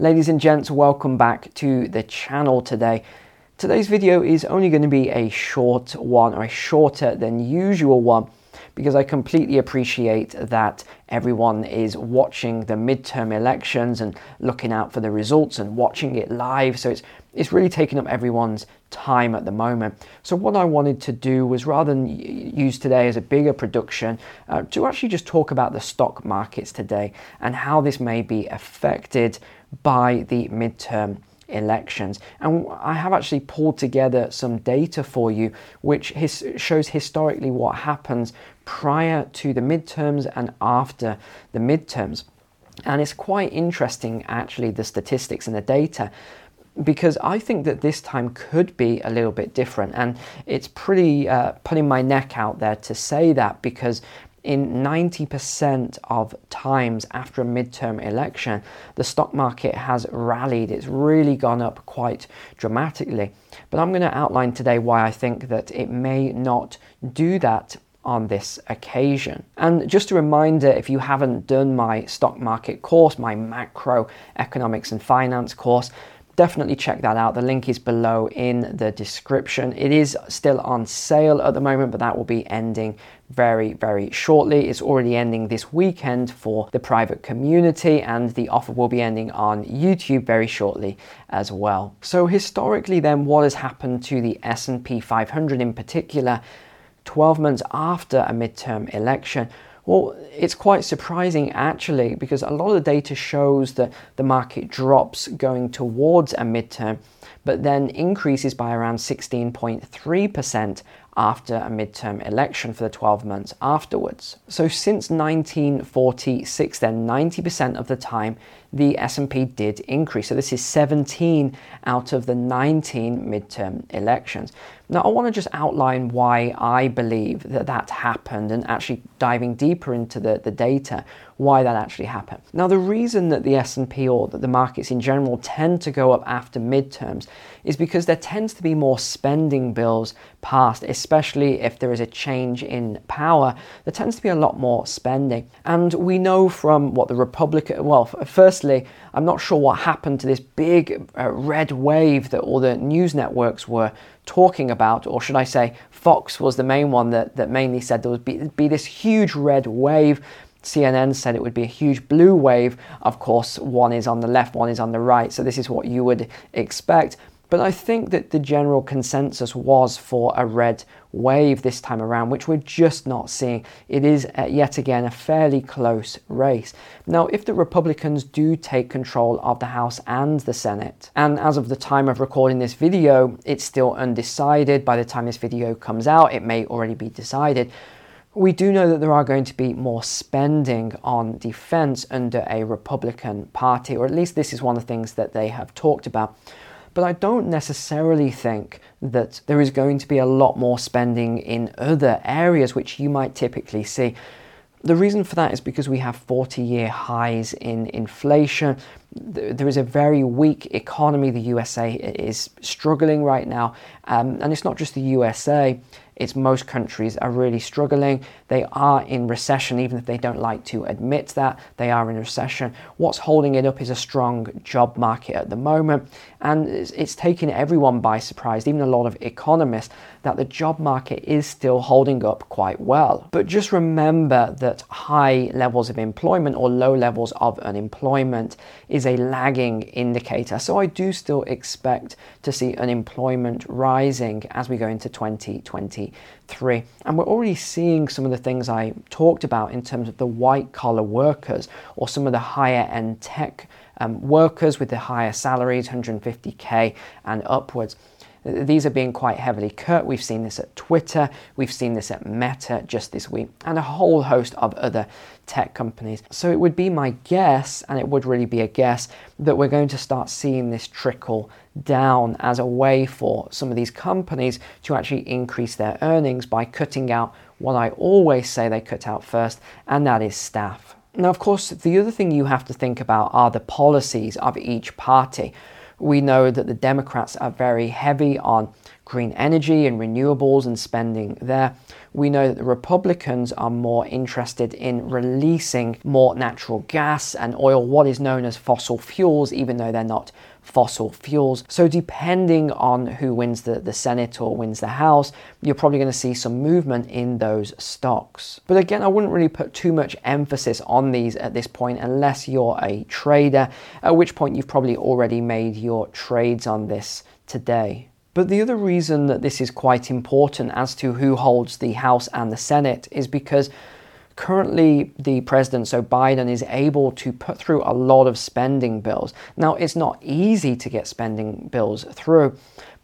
Ladies and gents, welcome back to the channel today. Today's video is only going to be a short one or a shorter than usual one because I completely appreciate that everyone is watching the midterm elections and looking out for the results and watching it live. So it's it's really taking up everyone's time at the moment. So what I wanted to do was rather than use today as a bigger production, uh, to actually just talk about the stock markets today and how this may be affected by the midterm elections. And I have actually pulled together some data for you which his, shows historically what happens prior to the midterms and after the midterms. And it's quite interesting, actually, the statistics and the data, because I think that this time could be a little bit different. And it's pretty uh, putting my neck out there to say that because in 90% of times after a midterm election, the stock market has rallied. It's really gone up quite dramatically. But I'm going to outline today why I think that it may not do that on this occasion. And just a reminder if you haven't done my stock market course, my macro economics and finance course, definitely check that out. The link is below in the description. It is still on sale at the moment, but that will be ending very, very shortly. It's already ending this weekend for the private community, and the offer will be ending on YouTube very shortly as well. So historically, then, what has happened to the S&P 500 in particular? 12 months after a midterm election well, it's quite surprising actually because a lot of the data shows that the market drops going towards a midterm, but then increases by around 16.3% after a midterm election for the 12 months afterwards. So since 1946 then 90% of the time the S&P did increase. So this is 17 out of the 19 midterm elections. Now I want to just outline why I believe that that happened and actually diving deeper into the, the data why that actually happened. Now the reason that the S&P or that the markets in general tend to go up after midterms is because there tends to be more spending bills passed, especially if there is a change in power. There tends to be a lot more spending. And we know from what the Republican, well, firstly, I'm not sure what happened to this big uh, red wave that all the news networks were talking about, or should I say, Fox was the main one that, that mainly said there would be, be this huge red wave CNN said it would be a huge blue wave. Of course, one is on the left, one is on the right. So, this is what you would expect. But I think that the general consensus was for a red wave this time around, which we're just not seeing. It is uh, yet again a fairly close race. Now, if the Republicans do take control of the House and the Senate, and as of the time of recording this video, it's still undecided. By the time this video comes out, it may already be decided. We do know that there are going to be more spending on defense under a Republican Party, or at least this is one of the things that they have talked about. But I don't necessarily think that there is going to be a lot more spending in other areas which you might typically see. The reason for that is because we have 40 year highs in inflation. There is a very weak economy. The USA is struggling right now. Um, and it's not just the USA, it's most countries are really struggling. They are in recession, even if they don't like to admit that they are in recession. What's holding it up is a strong job market at the moment, and it's, it's taken everyone by surprise, even a lot of economists, that the job market is still holding up quite well. But just remember that high levels of employment or low levels of unemployment is a lagging indicator. So I do still expect to see unemployment rising as we go into 2023. And we're already seeing some of the things I talked about in terms of the white collar workers or some of the higher end tech um, workers with the higher salaries, 150k and upwards. These are being quite heavily cut. We've seen this at Twitter, we've seen this at Meta just this week, and a whole host of other tech companies. So it would be my guess, and it would really be a guess, that we're going to start seeing this trickle down as a way for some of these companies to actually increase their earnings by cutting out what I always say they cut out first, and that is staff. Now, of course, the other thing you have to think about are the policies of each party. We know that the Democrats are very heavy on green energy and renewables and spending there. We know that the Republicans are more interested in releasing more natural gas and oil, what is known as fossil fuels, even though they're not fossil fuels. So, depending on who wins the, the Senate or wins the House, you're probably going to see some movement in those stocks. But again, I wouldn't really put too much emphasis on these at this point unless you're a trader, at which point you've probably already made your trades on this today. But the other reason that this is quite important as to who holds the House and the Senate is because currently the president, so Biden, is able to put through a lot of spending bills. Now, it's not easy to get spending bills through,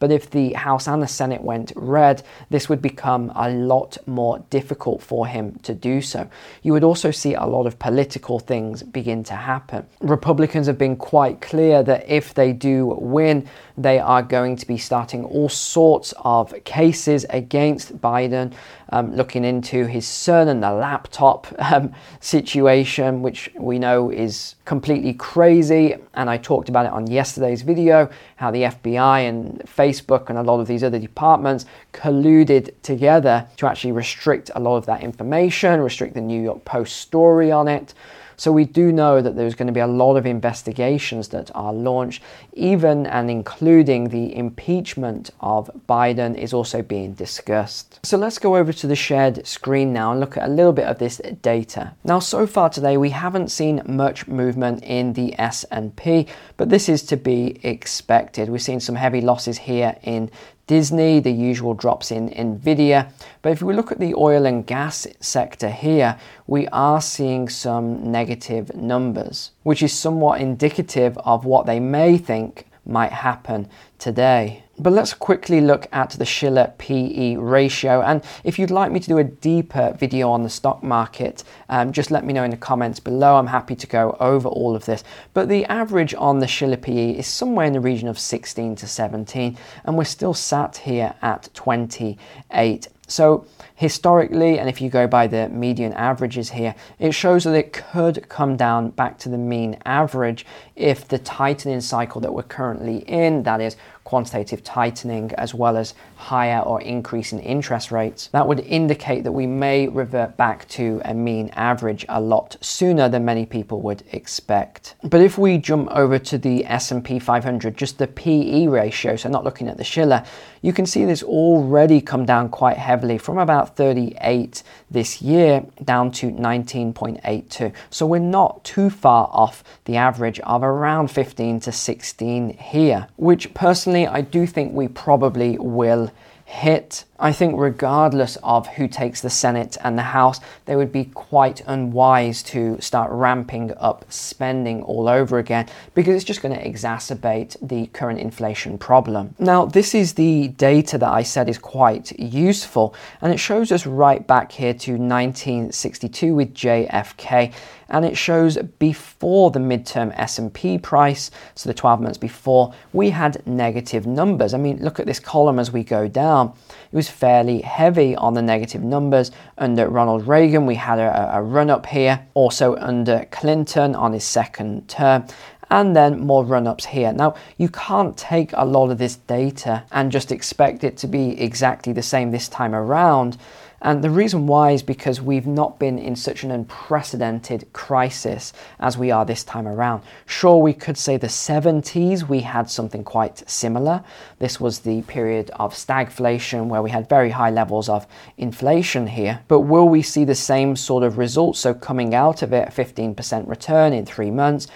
but if the House and the Senate went red, this would become a lot more difficult for him to do so. You would also see a lot of political things begin to happen. Republicans have been quite clear that if they do win, they are going to be starting all sorts of cases against Biden, um, looking into his son and the laptop um, situation, which we know is completely crazy. And I talked about it on yesterday's video how the FBI and Facebook and a lot of these other departments colluded together to actually restrict a lot of that information, restrict the New York Post story on it. So we do know that there's going to be a lot of investigations that are launched, even and including the impeachment of Biden is also being discussed. So let's go over to the shared screen now and look at a little bit of this data. Now so far today we haven't seen much movement in the S&P, but this is to be expected. We've seen some heavy losses here in Disney, the usual drops in Nvidia. But if we look at the oil and gas sector here, we are seeing some negative numbers, which is somewhat indicative of what they may think might happen today. But let's quickly look at the Shiller PE ratio. And if you'd like me to do a deeper video on the stock market, um, just let me know in the comments below. I'm happy to go over all of this. But the average on the Shiller PE is somewhere in the region of 16 to 17, and we're still sat here at 28. So historically, and if you go by the median averages here, it shows that it could come down back to the mean average if the tightening cycle that we're currently in, that is quantitative tightening as well as higher or increase in interest rates, that would indicate that we may revert back to a mean average a lot sooner than many people would expect. But if we jump over to the S&P 500, just the PE ratio, so not looking at the Shiller, you can see this already come down quite heavily from about 38 this year down to 19.82. So we're not too far off the average of around 15 to 16 here, which personally I do think we probably will hit. I think, regardless of who takes the Senate and the House, they would be quite unwise to start ramping up spending all over again because it's just going to exacerbate the current inflation problem. Now, this is the data that I said is quite useful, and it shows us right back here to 1962 with JFK and it shows before the midterm S&P price, so the 12 months before, we had negative numbers. I mean, look at this column as we go down. It was fairly heavy on the negative numbers. Under Ronald Reagan, we had a, a run up here. Also under Clinton on his second term and then more run ups here. Now, you can't take a lot of this data and just expect it to be exactly the same this time around and the reason why is because we've not been in such an unprecedented crisis as we are this time around. Sure, we could say the 70s we had something quite similar. This was the period of stagflation where we had very high levels of inflation here. But will we see the same sort of results? So, coming out of it, 15% return in three months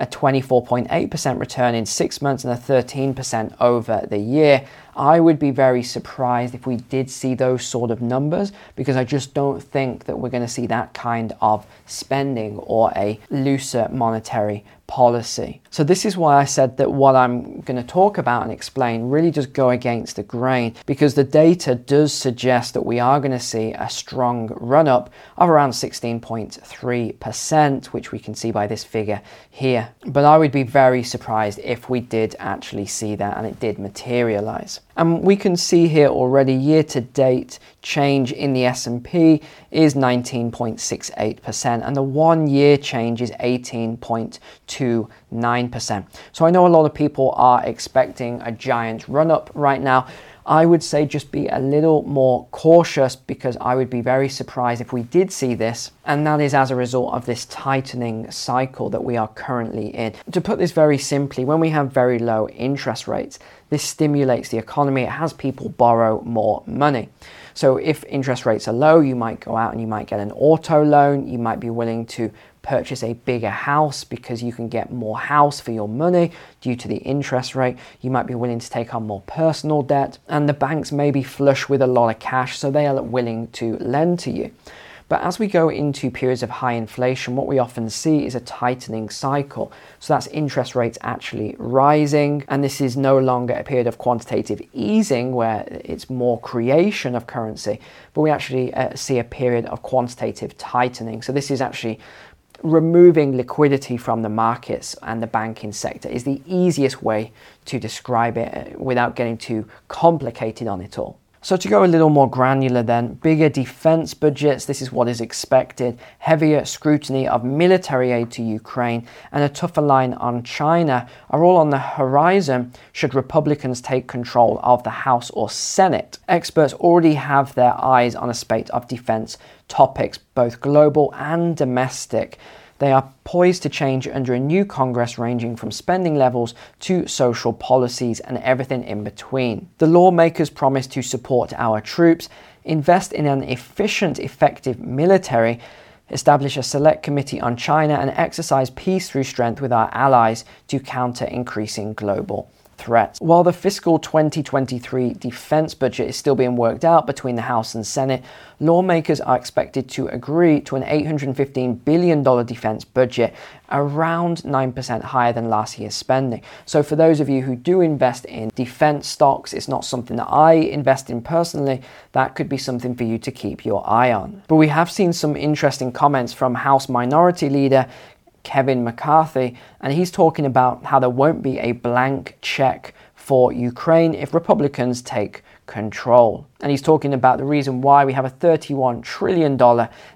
a 24.8% return in six months and a 13% over the year. I would be very surprised if we did see those sort of numbers because I just don't think that we're going to see that kind of spending or a looser monetary policy. So, this is why I said that what I'm going to talk about and explain really does go against the grain because the data does suggest that we are going to see a strong run up of around 16.3%, which we can see by this figure here. But I would be very surprised if we did actually see that and it did materialize. And we can see here already year to date change in the S&P is 19.68% and the one year change is 18.29%. So I know a lot of people are expecting a giant run up right now. I would say just be a little more cautious because I would be very surprised if we did see this. And that is as a result of this tightening cycle that we are currently in. To put this very simply, when we have very low interest rates, this stimulates the economy. It has people borrow more money. So if interest rates are low, you might go out and you might get an auto loan. You might be willing to purchase a bigger house because you can get more house for your money due to the interest rate. You might be willing to take on more personal debt, and the banks may be flush with a lot of cash, so they are willing to lend to you. But as we go into periods of high inflation, what we often see is a tightening cycle. So that's interest rates actually rising. And this is no longer a period of quantitative easing where it's more creation of currency, but we actually uh, see a period of quantitative tightening. So this is actually removing liquidity from the markets and the banking sector is the easiest way to describe it uh, without getting too complicated on it all. So, to go a little more granular, then, bigger defense budgets, this is what is expected, heavier scrutiny of military aid to Ukraine, and a tougher line on China are all on the horizon should Republicans take control of the House or Senate. Experts already have their eyes on a spate of defense topics, both global and domestic. They are poised to change under a new Congress, ranging from spending levels to social policies and everything in between. The lawmakers promise to support our troops, invest in an efficient, effective military, establish a select committee on China, and exercise peace through strength with our allies to counter increasing global threats. While the fiscal 2023 defense budget is still being worked out between the House and Senate, lawmakers are expected to agree to an $815 billion defense budget, around 9% higher than last year's spending. So, for those of you who do invest in defense stocks, it's not something that I invest in personally. That could be something for you to keep your eye on. But we have seen some interesting comments from House Minority Leader Kevin McCarthy, and he's talking about how there won't be a blank check for Ukraine if Republicans take control. And he's talking about the reason why we have a $31 trillion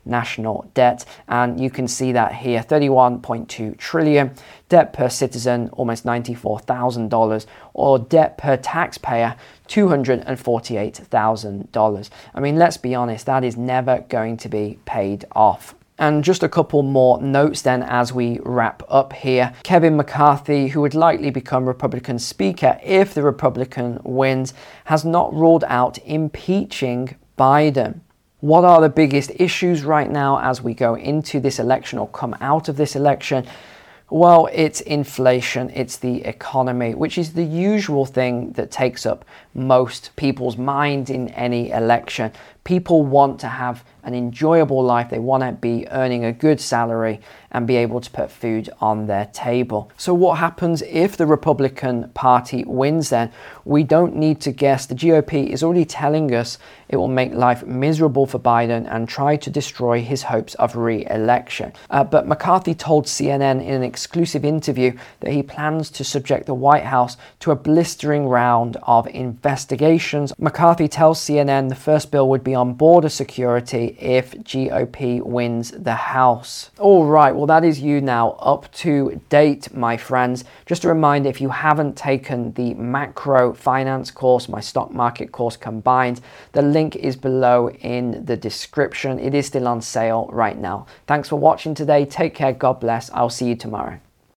national debt. And you can see that here 31.2 trillion. Debt per citizen, almost $94,000. Or debt per taxpayer, $248,000. I mean, let's be honest, that is never going to be paid off. And just a couple more notes then as we wrap up here. Kevin McCarthy, who would likely become Republican Speaker if the Republican wins, has not ruled out impeaching Biden. What are the biggest issues right now as we go into this election or come out of this election? Well, it's inflation, it's the economy, which is the usual thing that takes up most people's mind in any election. People want to have an enjoyable life, they want to be earning a good salary and be able to put food on their table. So, what happens if the Republican Party wins then? We don't need to guess. The GOP is already telling us it will make life miserable for Biden and try to destroy his hopes of re election. Uh, but McCarthy told CNN in an exclusive interview that he plans to subject the White House to a blistering round of investigations. McCarthy tells CNN the first bill would be on border security if GOP wins the House. All right, well, that is you now up to date, my friends. Just a reminder if you haven't taken the macro finance course, my stock market course combined, the link is below in the description. It is still on sale right now. Thanks for watching today. Take care. God bless. I'll see you tomorrow.